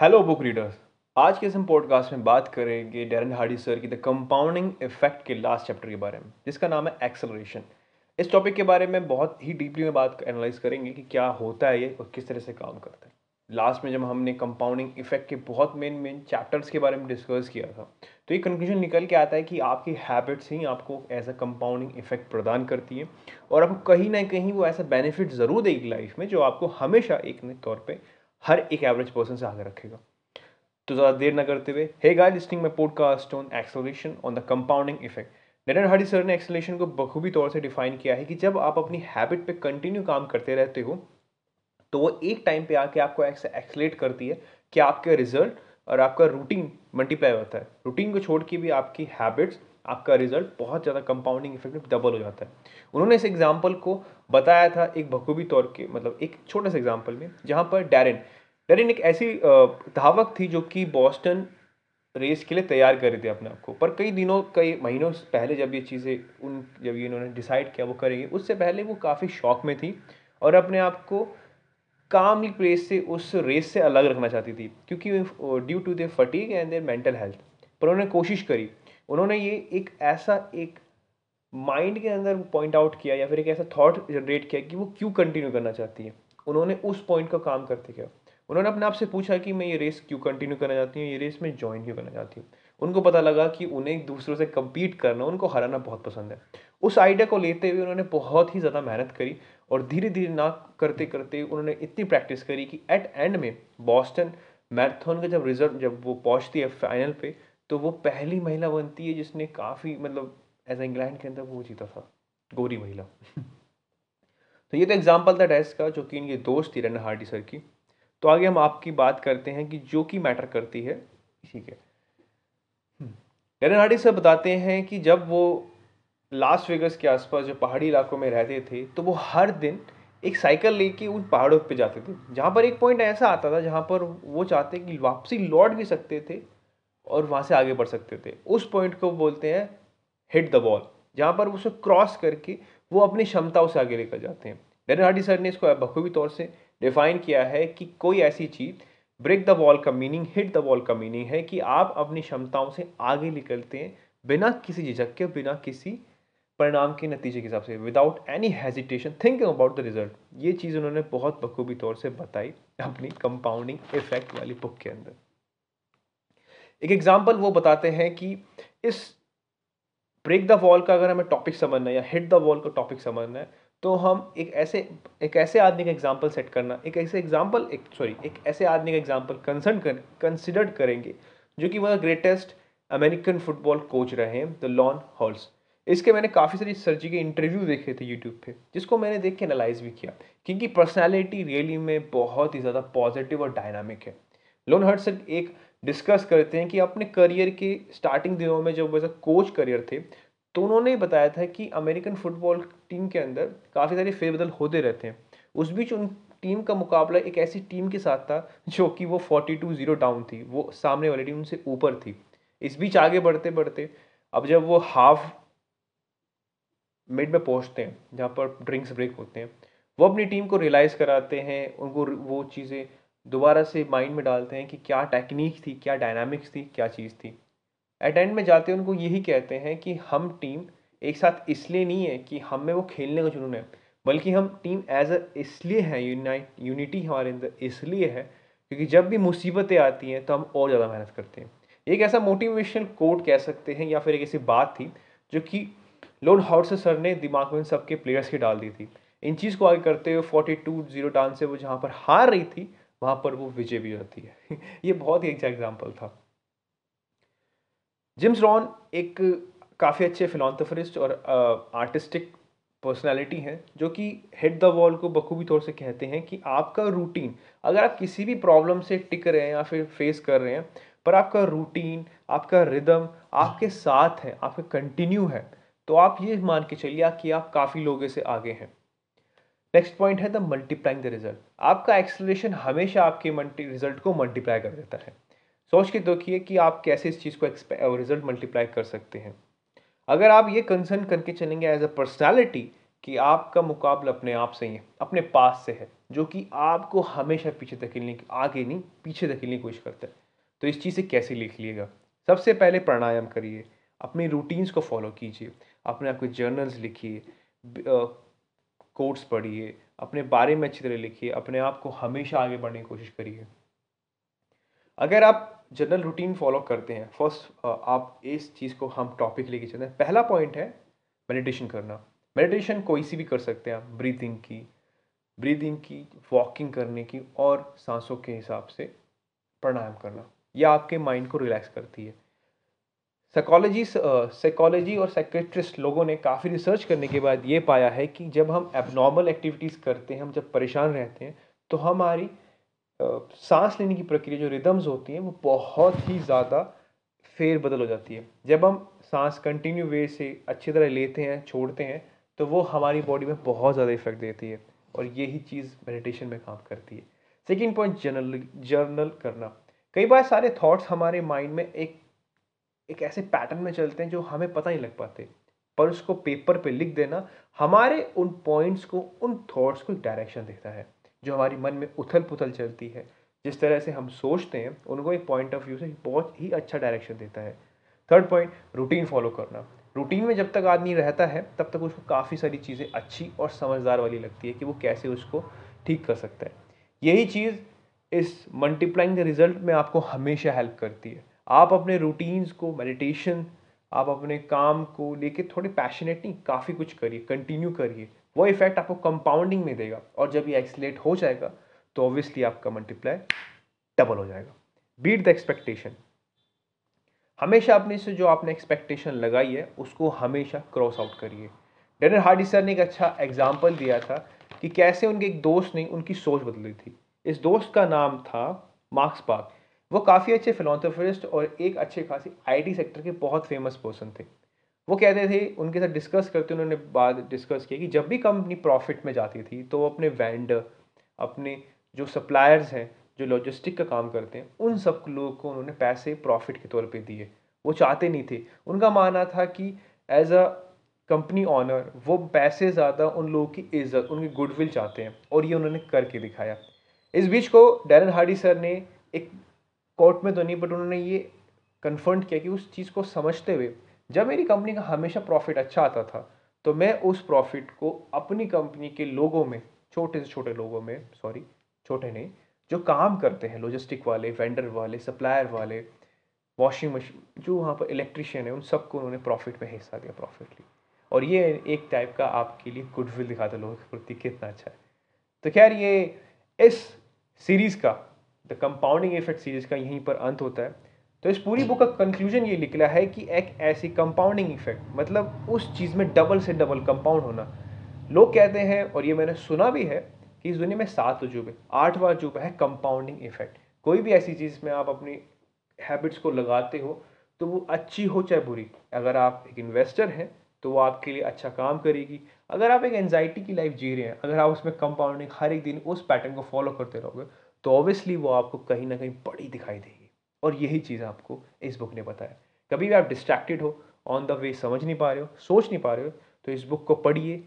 Hello book readers आज के इस हम पॉडकास्ट में बात करेंगे डेरन हार्डी सर की द कंपाउंडिंग इफ़ेक्ट के लास्ट चैप्टर के बारे में, जिसका नाम है एक्सेलरेशन इस टॉपिक के बारे में बहुत ही डीपली में बात एनालाइज करेंगे कि क्या होता है ये और किस तरह से काम करता है। लास्ट में जब हमने कंपाउंडिंग इफ़ेक्ट के बहुत मेन मेन चैप्टर्स के बारे में डिस्कस किया था तो ये कंक्लूजन निकल के आता है कि आपकी हैबिट्स ही आपको एज अ कंपाउंडिंग इफ़ेक्ट प्रदान करती है और आपको कहीं ना कहीं वो ऐसा बेनिफिट ज़रूर देगी लाइफ में जो आपको हमेशा एक तौर पर हर एक एवरेज पर्सन से आगे रखेगा। तो ज़्यादा देर ना करते हुए हे गाइस लिस्टिंग में podcast on acceleration on the compounding effect Darren Hardy sir ने एक्सेलेशन को बखूबी तौर से डिफाइन किया है कि जब आप अपनी हैबिट पे कंटिन्यू काम करते रहते हो तो वो एक टाइम पे आके आपको एक्सलेट करती है कि आपके रिज़ल्ट और आपका रूटीन मल्टीप्लाई होता है। रूटीन को छोड़ के भी आपकी हैबिट्स आपका रिज़ल्ट बहुत ज़्यादा कंपाउंडिंग इफ़ेक्ट में डबल हो जाता है। उन्होंने इस एग्ज़ाम्पल को बताया था एक बखूबी तौर के मतलब एक छोटे से एग्ज़ाम्पल में, जहाँ पर डैरन डैरन एक ऐसी धावक थी जो कि बॉस्टन रेस के लिए तैयार कर रही थी अपने आप को। पर कई दिनों, कई महीनों पहले जब ये चीज़ें उन, जब ये इन्होंने डिसाइड किया वो करेंगे, उससे पहले वो काफ़ी शौक में थी और अपने आप को कामली प्लेस से, उस रेस से अलग रखना चाहती थी, क्योंकि due to their fatigue and their mental health पर उन्होंने कोशिश करी उन्होंने ये एक ऐसा एक माइंड के अंदर पॉइंट आउट किया या फिर एक ऐसा थॉट जनरेट किया कि वो क्यों कंटिन्यू करना चाहती है। उन्होंने उस पॉइंट का काम करते क्या। उन्होंने अपने आप से पूछा कि मैं ये रेस क्यों कंटिन्यू करना चाहती हूँ, ये रेस में ज्वाइन क्यों करना चाहती हूँ? उनको पता लगा कि उन्हें एक दूसरों से कम्पीट करना, उनको हराना बहुत पसंद है। उस आइडिया को लेते हुए उन्होंने बहुत ही ज़्यादा मेहनत करी और धीरे धीरे ना करते करते उन्होंने इतनी प्रैक्टिस करी कि एट एंड में बॉस्टन मैराथन का जब रिज़ल्ट जब वो पहुँचती है फाइनल पे तो वो पहली महिला बनती है जिसने काफ़ी मतलब एज इंग्लैंड के अंदर वो जीता था, गोरी महिला। तो ये तो एग्ज़ाम्पल था डेस्क का, जो कि इनके दोस्त थी रन हार्डी सर की। तो आगे हम आपकी बात करते हैं कि जो कि मैटर करती है ठीक है हम्म। हार्डी सर बताते हैं कि जब वो लास्ट वेगस के आसपास, जो पहाड़ी इलाकों में रहते थे तो वो हर दिन एक साइकिल लेके उन पहाड़ों पे जाते थे। जहाँ पर एक पॉइंट ऐसा आता था जहाँ पर वो चाहते कि वापसी लौट भी सकते थे और वहाँ से आगे बढ़ सकते थे। उस पॉइंट को बोलते हैं हिट द बॉल जहाँ पर उसे क्रॉस करके वो अपनी क्षमताओं से आगे लेकर जाते हैं। डेरन हार्डी सर ने इसको बखूबी तौर से डिफाइन किया है कि कोई ऐसी चीज़ ब्रेक द बॉल का मीनिंग हिट द बॉल का मीनिंग है कि आप अपनी क्षमताओं से आगे निकलते हैं बिना किसी झिझक के, बिना किसी परिणाम के नतीजे के हिसाब से without any hesitation thinking about the result ये चीज़ उन्होंने बहुत बखूबी तौर से बताई अपनी कंपाउंडिंग इफ़ेक्ट वाली बुक के अंदर। एक एग्ज़ाम्पल वो बताते हैं कि इस ब्रेक द वॉल का अगर हमें टॉपिक समझना है या हिट द वॉल का टॉपिक समझना है तो हम एक ऐसे एक ऐसे आदमी का एग्ज़ाम्पल सेट करना, एक ऐसे एग्ज़ाम्पल एक सॉरी एक ऐसे आदमी का एग्ज़ाम्पल कंसर्न कर कंसिडर्ड करेंगे, जो कि वह ग्रेटेस्ट अमेरिकन फुटबॉल कोच रहे हैं द लॉन हॉल्स इसके मैंने काफ़ी सारी सर्जी के इंटरव्यू देखे थे यूट्यूब पे, जिसको मैंने देख के एनालाइज भी किया, क्योंकि पर्सनैलिटी रियली में बहुत ही ज़्यादा पॉजिटिव और डायनामिक है। लोन हर्ट सर एक डिस्कस करते हैं कि अपने करियर के स्टार्टिंग दिनों में जब वैसा कोच करियर थे तो उन्होंने बताया था कि अमेरिकन फुटबॉल टीम के अंदर काफ़ी सारे फेरबदल होते रहते हैं। उस बीच उन टीम का मुकाबला एक ऐसी टीम के साथ था, जो कि वो फोर्टी टू ज़ीरो डाउन थी, वो सामने वाली टीम से ऊपर थी। इस बीच आगे बढ़ते बढ़ते, अब जब वो हाफ़ मिड में पहुँचते हैं, जहाँ पर ड्रिंक्स ब्रेक होते हैं, वो अपनी टीम को रियलाइज़ कराते हैं, उनको वो चीज़ें दोबारा से माइंड में डालते हैं कि क्या टेक्निक थी, क्या डायनामिक्स थी, क्या चीज़ थी। एट एंड में जाते हैं उनको यही कहते हैं कि हम टीम एक साथ इसलिए नहीं है कि हम में वो खेलने का जुनून है, बल्कि हम टीम एज अ इसलिए हैं यूनाइट यूनिटी हमारे अंदर इसलिए है, क्योंकि जब भी मुसीबतें आती हैं तो हम और ज़्यादा मेहनत करते हैं। एक ऐसा मोटिवेशनल कोड कह सकते हैं या फिर एक ऐसी बात थी जो कि लोन हाउस सर ने दिमाग में सबके प्लेयर्स की डाल दी थी। इन चीज़ को आगे करते हुए फोर्टी टू ज़ीरो डांस से वो जहाँ पर हार रही थी वहाँ पर वो विजय भी होती है। ये बहुत ही अच्छा एग्ज़ाम्पल था। जिम्स रॉन एक काफ़ी अच्छे फिलोसफरिस्ट और आर्टिस्टिक पर्सनालिटी हैं, जो कि हेड द वॉल को बखूबी तौर से कहते हैं कि आपका रूटीन अगर आप किसी भी प्रॉब्लम से टिक रहे हैं या फिर फेस कर रहे हैं, पर आपका रूटीन आपका रिदम आपके साथ है, आपका कंटिन्यू है तो आप ये मान के चलिए कि आप काफ़ी लोगों से आगे हैं। नेक्स्ट पॉइंट है द मल्टीप्लाइंग द रिज़ल्ट आपका एक्सलेशन हमेशा आपके मल्टी रिज़ल्ट को मल्टीप्लाई कर देता है। सोच के देखिए कि आप कैसे इस चीज़ को रिज़ल्ट मल्टीप्लाई कर सकते हैं। अगर आप ये कंसर्न करके चलेंगे एज अ पर्सनैलिटी कि आपका मुकाबला अपने आप से ही है, अपने पास से है, जो कि आपको हमेशा पीछे धकेलने की, आगे नहीं, पीछे धकेलने की कोशिश करता है तो इस चीज़ से कैसे लिख लिएगा? सबसे पहले प्राणायाम करिए, अपनी रूटीन्स को फॉलो कीजिए, अपने आपके जर्नल्स लिखिए कोट्स पढ़िए, अपने बारे में अच्छी तरह लिखिए, अपने आप को हमेशा आगे बढ़ने की कोशिश करिए। अगर आप जनरल रूटीन फॉलो करते हैं फ़र्स्ट आप इस चीज़ को हम टॉपिक लेके चलते हैं। पहला पॉइंट है मेडिटेशन करना। मेडिटेशन कोई सी भी कर सकते हैं आप ब्रीथिंग की ब्रीदिंग की वॉकिंग करने की और सांसों के हिसाब से प्राणायाम करना। यह आपके माइंड को रिलैक्स करती है। साइकोलॉजी साइकोलॉजी और साइकेट्रिस्ट लोगों ने काफ़ी रिसर्च करने के बाद ये पाया है कि जब हम एबनॉर्मल एक्टिविटीज़ करते हैं, हम जब परेशान रहते हैं तो हमारी सांस लेने की प्रक्रिया जो रिदम्स होती हैं, वो बहुत ही ज़्यादा फेर बदल हो जाती है। जब हम सांस कंटिन्यू वे से अच्छी तरह लेते हैं, छोड़ते हैं तो वो हमारी बॉडी में बहुत ज़्यादा इफ़ेक्ट देती है और यही चीज़ मेडिटेशन में काम करती है। सेकेंड पॉइंट जर्नल जर्नल करना। कई बार सारे थॉट्स हमारे माइंड में एक एक ऐसे पैटर्न में चलते हैं जो हमें पता नहीं लग पाते। पर उसको पेपर पे लिख देना, हमारे उन पॉइंट्स को, उन थॉट्स को डायरेक्शन देता है, जो हमारी मन में उथल पुथल चलती है। जिस तरह से हम सोचते हैं, उनको एक पॉइंट ऑफ़ व्यू से बहुत ही अच्छा डायरेक्शन देता है। थर्ड पॉइंट रूटीन फॉलो करना। रूटीन में जब तक आदमी रहता है, तब तक उसको काफ़ी सारी चीज़ें अच्छी और समझदार वाली लगती है कि वो कैसे उसको ठीक कर सकता है। यही चीज़ इस मल्टीप्लाइंग द रिज़ल्ट में आपको हमेशा हेल्प करती है। आप अपने रूटीन्स को मेडिटेशन आप अपने काम को लेके थोड़े पैशनेट नहीं, काफ़ी कुछ करिए कंटिन्यू करिए। वो इफ़ेक्ट आपको कंपाउंडिंग में देगा और जब ये एक्सलेट हो जाएगा तो ऑब्वियसली आपका मल्टीप्लाई डबल हो जाएगा। बीट द एक्सपेक्टेशन हमेशा अपने से जो आपने एक्सपेक्टेशन लगाई है, उसको हमेशा क्रॉस आउट करिए। डेनर हार्डी सर ने एक अच्छा एग्ज़ाम्पल दिया था कि कैसे उनके एक दोस्त ने उनकी सोच बदली थी। इस दोस्त का नाम था मार्क्स पार्क वो काफ़ी अच्छे फिलोसफरिस्ट और एक अच्छे खासी आईटी सेक्टर के बहुत फ़ेमस पर्सन थे। वो कहते थे, उनके साथ डिस्कस करते उन्होंने बात डिस्कस किया कि जब भी कंपनी प्रॉफिट में जाती थी तो वो अपने वेंडर अपने जो सप्लायर्स हैं, जो लॉजिस्टिक का काम करते हैं, उन सब लोगों को उन्होंने पैसे प्रॉफिट के तौर पे दिए। वो चाहते नहीं थे। उनका मानना था कि एज अ कंपनी ऑनर वो पैसे ज़्यादा उन लोगों की इज़्ज़त, उनकी गुडविल चाहते हैं और ये उन्होंने करके दिखाया। इस बीच को डैरन हार्डी सर ने एक कोर्ट में तो नहीं बट उन्होंने ये कन्फर्म किया कि उस चीज़ को समझते हुए, जब मेरी कंपनी का हमेशा प्रॉफिट अच्छा आता था तो मैं उस प्रॉफिट को अपनी कंपनी के लोगों में, छोटे से छोटे लोगों में सॉरी छोटे नहीं, जो काम करते हैं लॉजिस्टिक वाले वेंडर वाले सप्लायर वाले वॉशिंग मशीन जो वहाँ पर इलेक्ट्रिशियन है, उन सबको उन्होंने प्रॉफिट में हिस्सा दिया प्रॉफिट ली। और ये एक टाइप का आपके लिए गुडविल दिखाता लोगों के प्रति कितना अच्छा है। तो खैर ये इस सीरीज़ का द कंपाउंडिंग इफ़ेक्ट सीरीज़ का यहीं पर अंत होता है। तो इस पूरी बुक का कंक्लूजन ये निकला है कि एक ऐसी कंपाउंडिंग इफ़ेक्ट मतलब उस चीज़ में डबल से डबल कंपाउंड होना। लोग कहते हैं, और ये मैंने सुना भी है, कि इस दुनिया में सात अजूबे आठवां अजूबा है कंपाउंडिंग इफ़ेक्ट कोई भी ऐसी चीज़ में आप अपनी हैबिट्स को लगाते हो तो वो अच्छी हो चाहे बुरी। अगर आप एक इन्वेस्टर हैं तो वो आपके लिए अच्छा काम करेगी। अगर आप एक एनजाइटी की लाइफ जी रहे हैं, अगर आप उसमें कंपाउंडिंग हर एक दिन उस पैटर्न को फॉलो करते रहोगे तो ऑब्वियसली वो आपको कहीं ना कहीं बड़ी दिखाई देगी। और यही चीज़ आपको इस बुक ने बताया। कभी भी आप डिस्ट्रैक्टेड हो ऑन द वे समझ नहीं पा रहे हो सोच नहीं पा रहे हो तो इस बुक को पढ़िए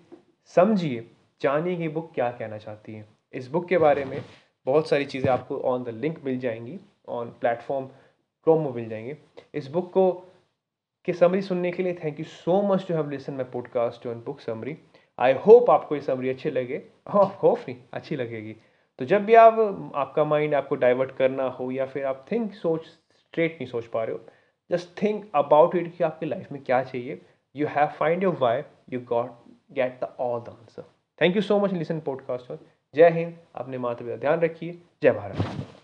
समझिए जानिए कि बुक क्या कहना चाहती है। इस बुक के बारे में बहुत सारी चीज़ें आपको ऑन द लिंक मिल जाएँगी ऑन प्लेटफॉर्म क्रोम में मिल जाएँगे। इस बुक को के समरी सुनने के लिए thank you so much to have listen my podcast on book summary I hope आपको ये समरी अच्छी लगे। होप हाँ, नहीं अच्छी लगेगी। तो जब भी आप, आपका माइंड आपको डाइवर्ट करना हो या फिर आप थिंक सोच स्ट्रेट नहीं सोच पा रहे हो जस्ट थिंक अबाउट इट कि आपकी लाइफ में क्या चाहिए। You have find your why you got get the all the answer thank you so much listen podcast Jai Hind अपने मातृ पिता ध्यान रखिए। जय भारत।